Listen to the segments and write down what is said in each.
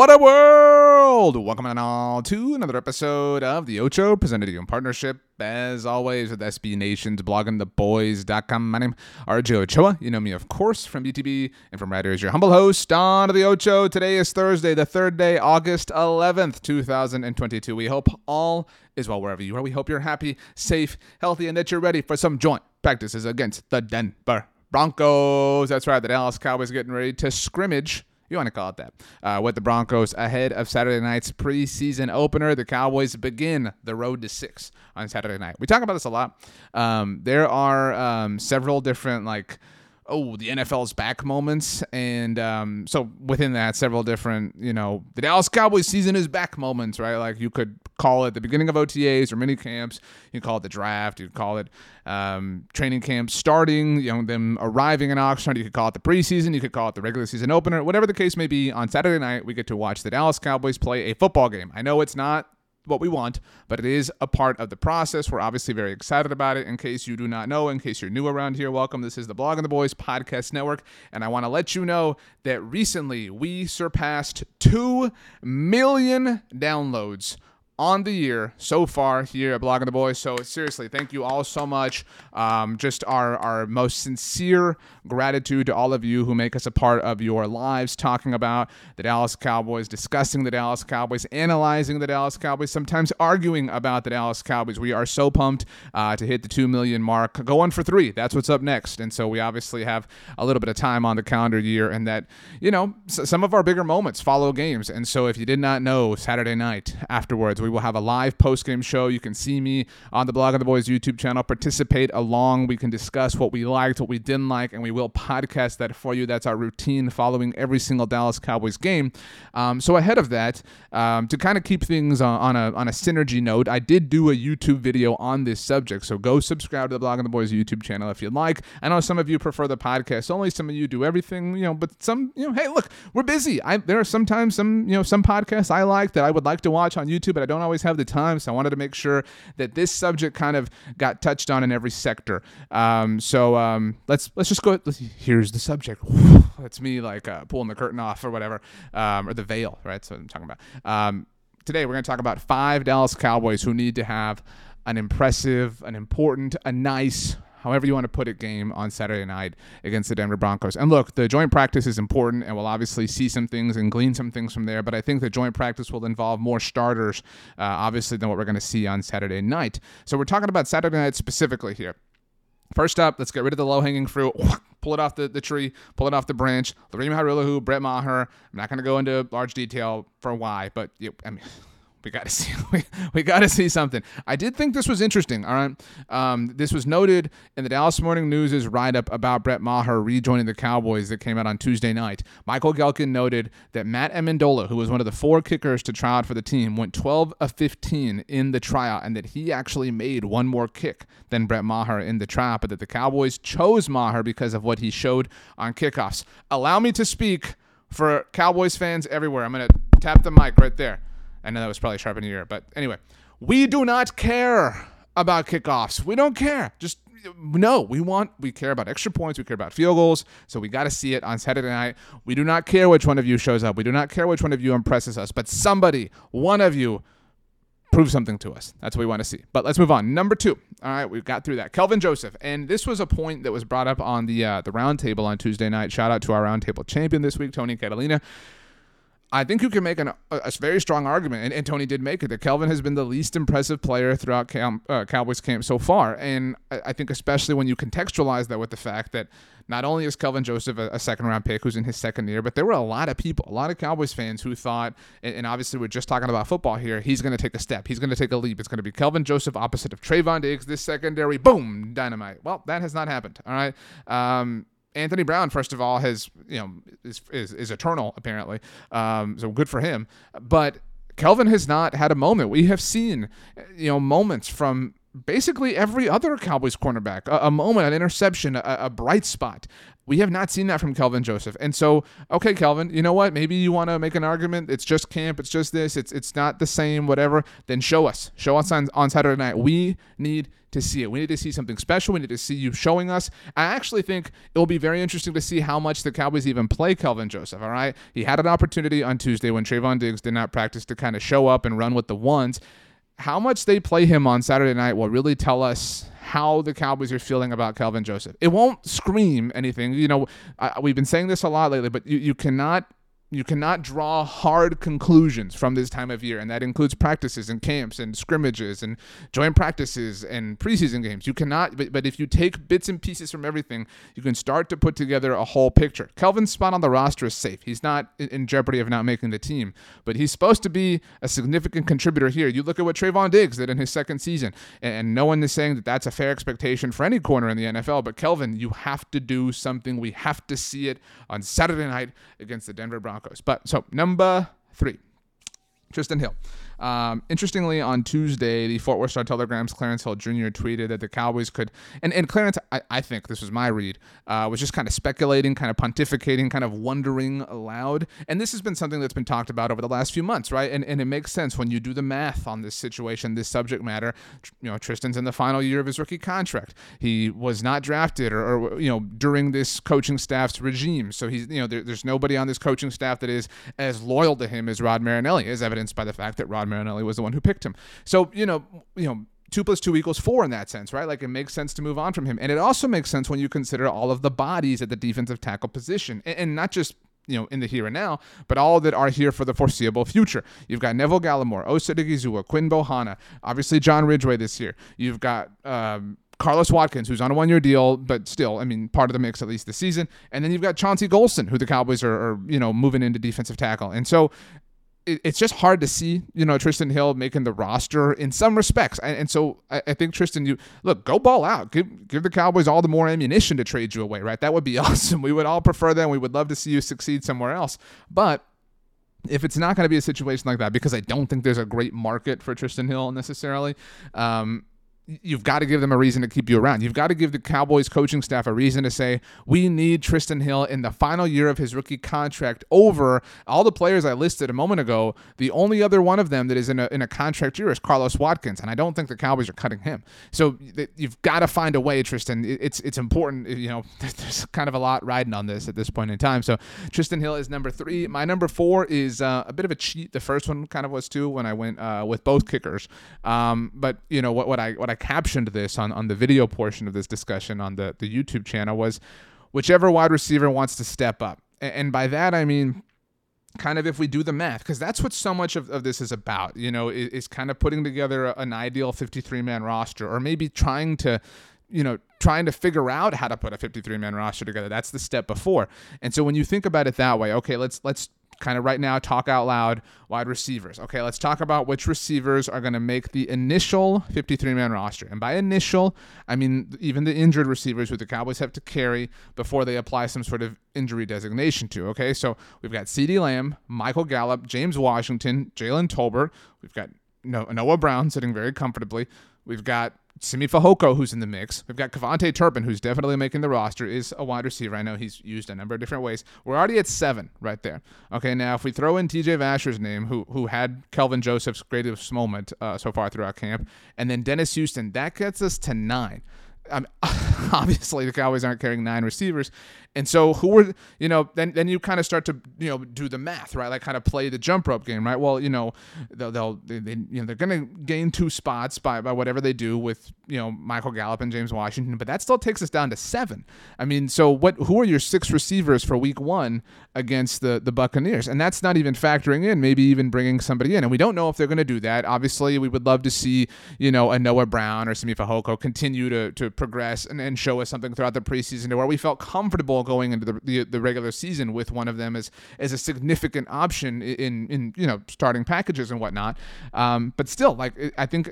What a world! Welcome on all to another episode of The Ocho, presented to you in partnership, as always, with SB Nation's bloggingtheboys.com. My name is RJ Ochoa. You know me, of course, from BTB and from as your humble host on The Ocho. Today is Thursday, the third day, August 11th, 2022. We hope all is well wherever you are. We hope you're happy, safe, healthy, and that you're ready for some joint practices against the Denver Broncos. That's right, the Dallas Cowboys getting ready to scrimmage you want to call it that, uh, with the Broncos ahead of Saturday night's preseason opener. The Cowboys begin the road to six on Saturday night. We talk about this a lot. Um, there are um, several different like oh, the NFL's back moments. And um, so within that, several different, you know, the Dallas Cowboys season is back moments, right? Like you could call it the beginning of OTAs or mini camps. You call it the draft. You call it um, training camp starting, you know, them arriving in Oxnard. You could call it the preseason. You could call it the regular season opener. Whatever the case may be, on Saturday night, we get to watch the Dallas Cowboys play a football game. I know it's not what we want, but it is a part of the process. We're obviously very excited about it. In case you do not know, in case you're new around here, welcome. This is the Blogging the Boys Podcast Network, and I want to let you know that recently we surpassed 2 million downloads on the year so far here at Blogging the Boys. So seriously, thank you all so much. Um, just our our most sincere gratitude to all of you who make us a part of your lives, talking about the Dallas Cowboys, discussing the Dallas Cowboys, analyzing the Dallas Cowboys, sometimes arguing about the Dallas Cowboys. We are so pumped uh, to hit the two million mark. Go on for three. That's what's up next. And so we obviously have a little bit of time on the calendar year, and that you know some of our bigger moments follow games. And so if you did not know, Saturday night afterwards we we will have a live post game show. You can see me on the Blogging the Boys YouTube channel. Participate along. We can discuss what we liked, what we didn't like, and we will podcast that for you. That's our routine following every single Dallas Cowboys game. Um, so ahead of that, um, to kind of keep things on, on, a on a synergy note, I did do a YouTube video on this subject. So go subscribe to the Blogging the Boys YouTube channel if you'd like. I know some of you prefer the podcast only. Some of you do everything, you know. But some, you know, hey, look, we're busy. I, there are sometimes some, you know, some podcasts I like that I would like to watch on YouTube, but I don't don't always have the time, so I wanted to make sure that this subject kind of got touched on in every sector. Um, so um, let's let's just go. Here's the subject. That's me like uh, pulling the curtain off or whatever, um, or the veil, right? So I'm talking about. Um, today we're going to talk about five Dallas Cowboys who need to have an impressive, an important, a nice, however you want to put it, game on Saturday night against the Denver Broncos. And look, the joint practice is important, and we'll obviously see some things and glean some things from there. But I think the joint practice will involve more starters, uh, obviously, than what we're going to see on Saturday night. So we're talking about Saturday night specifically here. First up, let's get rid of the low hanging fruit. Pull it off the, the tree, pull it off the branch. Lirim Hajrullahu, Brett Maher. I'm not going to go into large detail for why, but you, I mean, we got to see we, we got to see something. I did think this was interesting all right? Um, this was noted in the dallas morning news' write-up about brett maher rejoining the cowboys that came out on tuesday night. Michael Gehlken noted that matt ammendola who was one of the four kickers to try out for the team went 12 of 15 in the tryout and that he actually made one more kick than brett maher in the tryout but that the cowboys chose maher because of what he showed on kickoffs. Allow me to speak for cowboys fans everywhere. I'm going to tap the mic right there I know that was probably sharp in your ear, but anyway, we do not care about kickoffs. We don't care. Just no, we want we care about extra points, we care about field goals, so we got to see it on Saturday night. We do not care which one of you shows up. We do not care which one of you impresses us, but somebody, one of you prove something to us. That's what we want to see. But let's move on. Number 2. All right, we've got through that. Kelvin Joseph, and this was a point that was brought up on the uh, the roundtable on Tuesday night. Shout out to our roundtable champion this week, Tony Catalina. I think you can make an, a, a, very strong argument, and, and, Tony did make it, that Kelvin has been the least impressive player throughout camp, uh, Cowboys camp so far. And I, I, think, especially when you contextualize that with the fact that not only is Kelvin Joseph a, a, second round pick who's in his second year, but there were a lot of people, a lot of Cowboys fans who thought, and, and obviously we're just talking about football here, he's going to take a step. He's going to take a leap. It's going to be Kelvin Joseph opposite of Trevon Diggs, this secondary, boom, dynamite. Well, that has not happened. All right. Um, Anthony Brown, first of all, has you know is is, is eternal apparently, um, so good for him. But Kelvin has not had a moment. We have seen you know moments from basically every other Cowboys cornerback, a, a moment, an interception, a, a, bright spot. We have not seen that from Kelvin Joseph. And so, okay, Kelvin, you know what? Maybe you want to make an argument. It's just camp. It's just this. It's it's not the same. Whatever. Then show us. Show us on on Saturday night. We need to see it. We need to see something special. We need to see you showing us. I actually think it will be very interesting to see how much the Cowboys even play Kelvin Joseph. All right. He had an opportunity on Tuesday when Trevon Diggs did not practice to kind of show up and run with the ones. How much they play him on Saturday night will really tell us how the Cowboys are feeling about Kelvin Joseph. It won't scream anything. You know, I, we've been saying this a lot lately, but you, you cannot you cannot draw hard conclusions from this time of year, and that includes practices and camps and scrimmages and joint practices and preseason games. You cannot, but, but if you take bits and pieces from everything, you can start to put together a whole picture. Kelvin's spot on the roster is safe. He's not in jeopardy of not making the team, but he's supposed to be a significant contributor here. You look at what Trevon Diggs did in his second season, and no one is saying that that's a fair expectation for any corner in the NFL, but Kelvin, you have to do something. We have to see it on Saturday night against the Denver Broncos. But so number three, Trysten Hill. Um, interestingly, on Tuesday, the Fort Worth Star Telegram's Clarence Hill Jr. tweeted that the Cowboys could, and, and Clarence, I, I think this was my read, uh, was just kind of speculating, kind of pontificating, kind of wondering aloud. And this has been something that's been talked about over the last few months, right? And, and it makes sense when you do the math on this situation, this subject matter. You know, Trysten's in the final year of his rookie contract. He was not drafted or, or you know, during this coaching staff's regime. So he's, you know, there, there's nobody on this coaching staff that is as loyal to him as Rod Marinelli, as evidenced by the fact that Rod Marinelli was the one who picked him. So, you know, you know, two plus two equals four in that sense, right? Like it makes sense to move on from him. And it also makes sense when you consider all of the bodies at the defensive tackle position and, not just you know, in the here and now, but all that are here for the foreseeable future. You've got Neville Gallimore, Osa Odighizuwa, Quinn Bohanna, obviously John Ridgeway this year. You've got um, Carlos Watkins, who's on a one-year deal, but still, I mean, part of the mix at least this season. And then you've got Chauncey Golston, who the Cowboys are, are you know, moving into defensive tackle. And so it's just hard to see, you know, Trysten Hill making the roster in some respects. And, and so I, I, think Trysten, you look, go ball out. Give give the Cowboys all the more ammunition to trade you away, right? That would be awesome. We would all prefer that. we would love to see you succeed somewhere else. But if it's not going to be a situation like that, because I don't think there's a great market for Trysten Hill necessarily, um, you've got to give them a reason to keep you around. You've got to give the Cowboys coaching staff a reason to say, we need Trysten Hill in the final year of his rookie contract over all the players I listed a moment ago. The only other one of them that is in a, in a contract year is Carlos Watkins, and I don't think the Cowboys are cutting him. So you've got to find a way, Trysten. It's, it's important. You know, there's kind of a lot riding on this at this point in time. So Trysten Hill is number three. My number four is uh, a bit of a cheat. The first one kind of was too when I went uh, with both kickers. Um, but, you know, what, what I, what I captioned this on, on the video portion of this discussion on the, the YouTube channel was whichever wide receiver wants to step up. And, and by that, I mean, kind of if we do the math, because that's what so much of, of this is about, you know, is, is kind of putting together an ideal 53 man roster or maybe trying to you know, trying to figure out how to put a 53 man roster together. That's the step before. And so when you think about it that way, okay, let's let's kind of right now talk out loud wide receivers. Okay, let's talk about which receivers are going to make the initial 53 man roster. And by initial, I mean even the injured receivers who the Cowboys have to carry before they apply some sort of injury designation to. Okay, so we've got CeeDee Lamb, Michael Gallup, James Washington, Jalen Tolbert. We've got Noah Brown sitting very comfortably. We've got Simi Fehoko, who's in the mix. We've got KaVontae Turpin, who's definitely making the roster, is a wide receiver. I know he's used a number of different ways. We're already at seven right there. Okay, now if we throw in TJ Vasher's name, who who had Kelvin Joseph's greatest moment uh, so far throughout camp, and then Dennis Houston, that gets us to nine. Obviously the Cowboys aren't carrying nine receivers. And so who were you know then then you kind of start to you know do the math right? Like kind of play the jump rope game right? Well you know they'll, they'll they, they, you know they're going to gain two spots by by whatever they do with you know Michael Gallup and James Washington but that still takes us down to 7 I mean so what who are your six receivers for week 1 against the the Buccaneers? And that's not even factoring in maybe even bringing somebody in and we don't know if they're going to do that. Obviously we would love to see you know a Noah Brown or Simi Fehoko continue to to progress and, and show us something throughout the preseason to where we felt comfortable going into the, the, the regular season with one of them as as a significant option in in you know starting packages and whatnot. Um, but still, like I think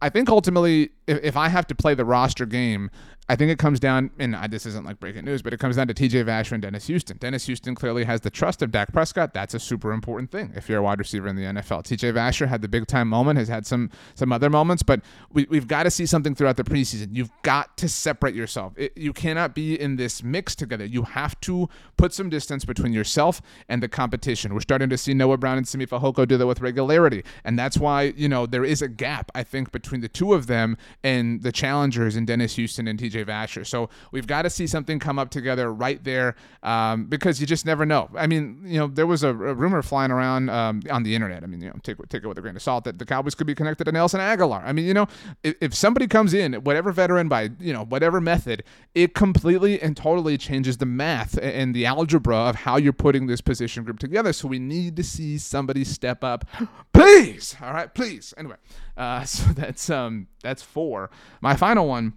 I think ultimately, if, if I have to play the roster game, I think it comes down, and this isn't like breaking news, but it comes down to TJ Vasher and Dennis Houston. Dennis Houston clearly has the trust of Dak Prescott. That's a super important thing if you're a wide receiver in the NFL. TJ Vasher had the big time moment, has had some some other moments, but we, we've got to see something throughout the preseason. You've got to separate yourself. It, you cannot be in this mix together. You have to put some distance between yourself and the competition. We're starting to see Noah Brown and Simi Fehoko do that with regularity, and that's why you know there is a gap I think between the two of them and the challengers in Dennis Houston and TJ Vasher. So we've got to see something come up together right there um, because you just never know. I mean, you know, there was a, a rumor flying around um, on the internet. I mean, you know, take take it with a grain of salt that the Cowboys could be connected to Nelson Agholor. I mean, you know, if, if somebody comes in, whatever veteran by you know whatever method, it completely and totally changes the math and the algebra of how you're putting this position group together. So we need to see somebody step up, please. All right, please. Anyway, uh, so that's um that's four. My final one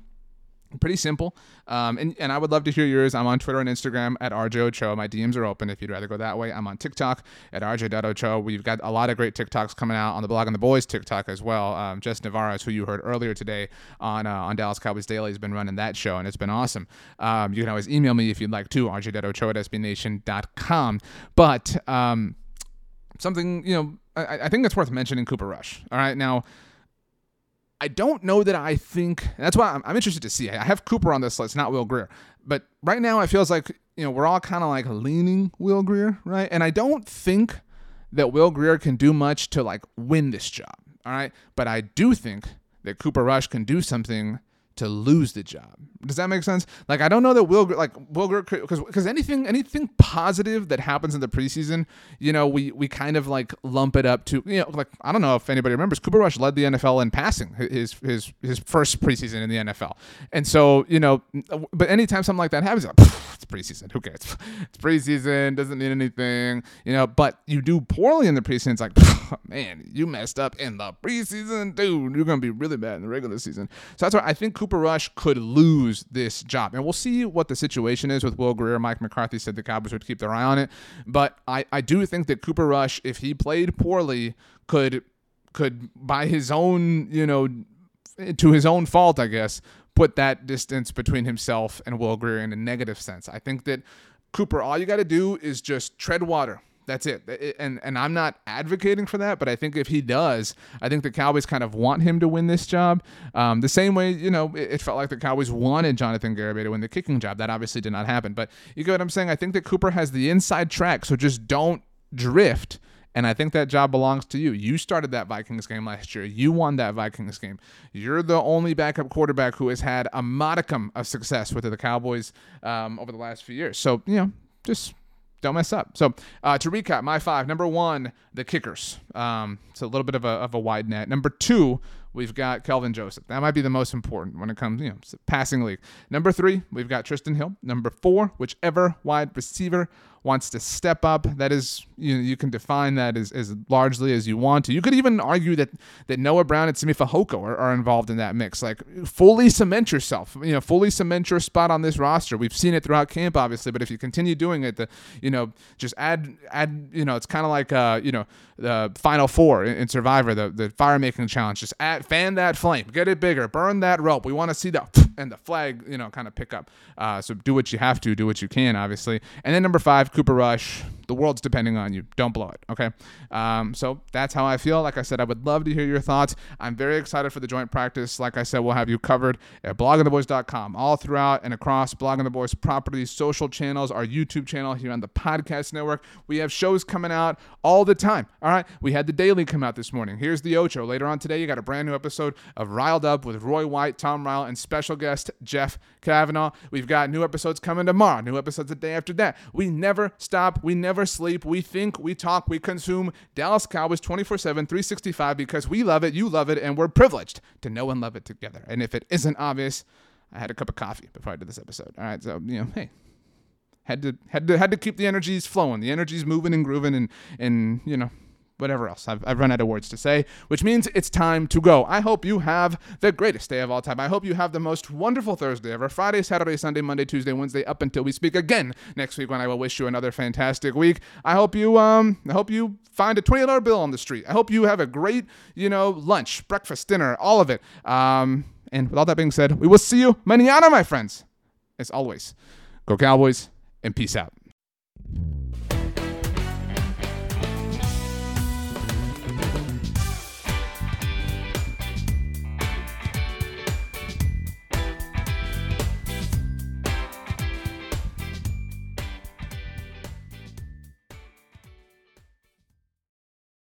pretty simple. Um, and, and I would love to hear yours. I'm on Twitter and Instagram at RJ My DMs are open if you'd rather go that way. I'm on TikTok at RJ.Ochoa. We've got a lot of great TikToks coming out on the blog and the Boys TikTok as well. Um, Jess Navarez, who you heard earlier today on uh, on Dallas Cowboys Daily, has been running that show, and it's been awesome. Um, you can always email me if you'd like to, RJ.Ochoa at SBNation.com. But um, something, you know, I, I think it's worth mentioning Cooper Rush. All right. Now, I don't know that I think that's why I'm, I'm, interested to see. I have Cooper on this list, not Will Grier. but right now it feels like you know we're all kind of like leaning Will Grier, right? And I don't think that Will Grier can do much to like win this job, all right? But I do think that Cooper Rush can do something to lose the job. Does that make sense? Like I don't know that Will like Will because because anything anything positive that happens in the preseason, you know, we we kind of like lump it up to you know like I don't know if anybody remembers Cooper Rush led the NFL in passing his his his first preseason in the NFL, and so you know, uh, but anytime something like that happens, like, it's preseason. Who cares? It's preseason doesn't mean anything, you know. But you do poorly in the preseason, it's like man, you messed up in the preseason, dude. You're gonna be really bad in the regular season. So that's why I think Cooper Rush could lose this job. And we'll see what the situation is with Will Grier. Mike McCarthy said the Cowboys would keep their eye on it. But I, I do think that Cooper Rush, if he played poorly, could could by his own, you know, to his own fault, I guess, put that distance between himself and Will Grier in a negative sense. I think that Cooper, all you got to do is just tread water. That's it. And and I'm not advocating for that, but I think if he does, I think the Cowboys kind of want him to win this job. Um, the same way, you know, it, it, felt like the Cowboys wanted Jonathan Garibay to win the kicking job. That obviously did not happen. But you get what I'm saying? I think that Cooper has the inside track, so just don't drift. And I think that job belongs to you. You started that Vikings game last year. You won that Vikings game. You're the only backup quarterback who has had a modicum of success with the Cowboys um, over the last few years. So, you know, just don't mess up. So uh, to recap, my five. Number one, the kickers. Um, it's a little bit of a, of a wide net. Number two, we've got Kelvin Joseph. That might be the most important when it comes, you know, passing league. Number three, we've got Trysten Hill. Number four, whichever wide receiver wants to step up. That is, you know, you can define that as, as largely as you want to. You could even argue that that Noah Brown and Simi Fehoko are, are involved in that mix. Like fully cement yourself, you know, fully cement your spot on this roster. We've seen it throughout camp, obviously, but if you continue doing it, the you know, just add add, you know, it's kind of like uh, you know, the Final Four in, in Survivor, the the fire making challenge. Just add fan that flame, get it bigger, burn that rope. We want to see the and the flag, you know, kind of pick up. Uh, so do what you have to, do what you can, obviously. And then number five, Cooper Rush the world's depending on you. Don't blow it, okay? Um, so that's how I feel. Like I said, I would love to hear your thoughts. I'm very excited for the joint practice. Like I said, we'll have you covered at bloggingtheboys.com, all throughout and across Blogging the Boys properties, social channels, our YouTube channel here on the podcast network. We have shows coming out all the time. All right, we had the daily come out this morning. Here's the Ocho. Later on today, you got a brand new episode of Riled Up with Roy White, Tom Ryle, and special guest Jeff Kavanaugh. We've got new episodes coming tomorrow, new episodes the day after that. We never stop, we never sleep. We think, we talk, we consume Dallas Cowboys 24 7, 365 because we love it, you love it, and we're privileged to know and love it together. And if it isn't obvious, I had a cup of coffee before I did this episode. All right, so you know, hey, had to had to had to keep the energies flowing, the energies moving and grooving, and and you know whatever else. I've, I've run out of words to say, which means it's time to go. I hope you have the greatest day of all time. I hope you have the most wonderful Thursday ever. Friday, Saturday, Sunday, Monday, Tuesday, Wednesday, up until we speak again next week when I will wish you another fantastic week. I hope you um I hope you find a twenty dollar bill on the street. I hope you have a great, you know, lunch, breakfast, dinner, all of it. Um and with all that being said, we will see you manana, my friends. As always, go Cowboys and peace out.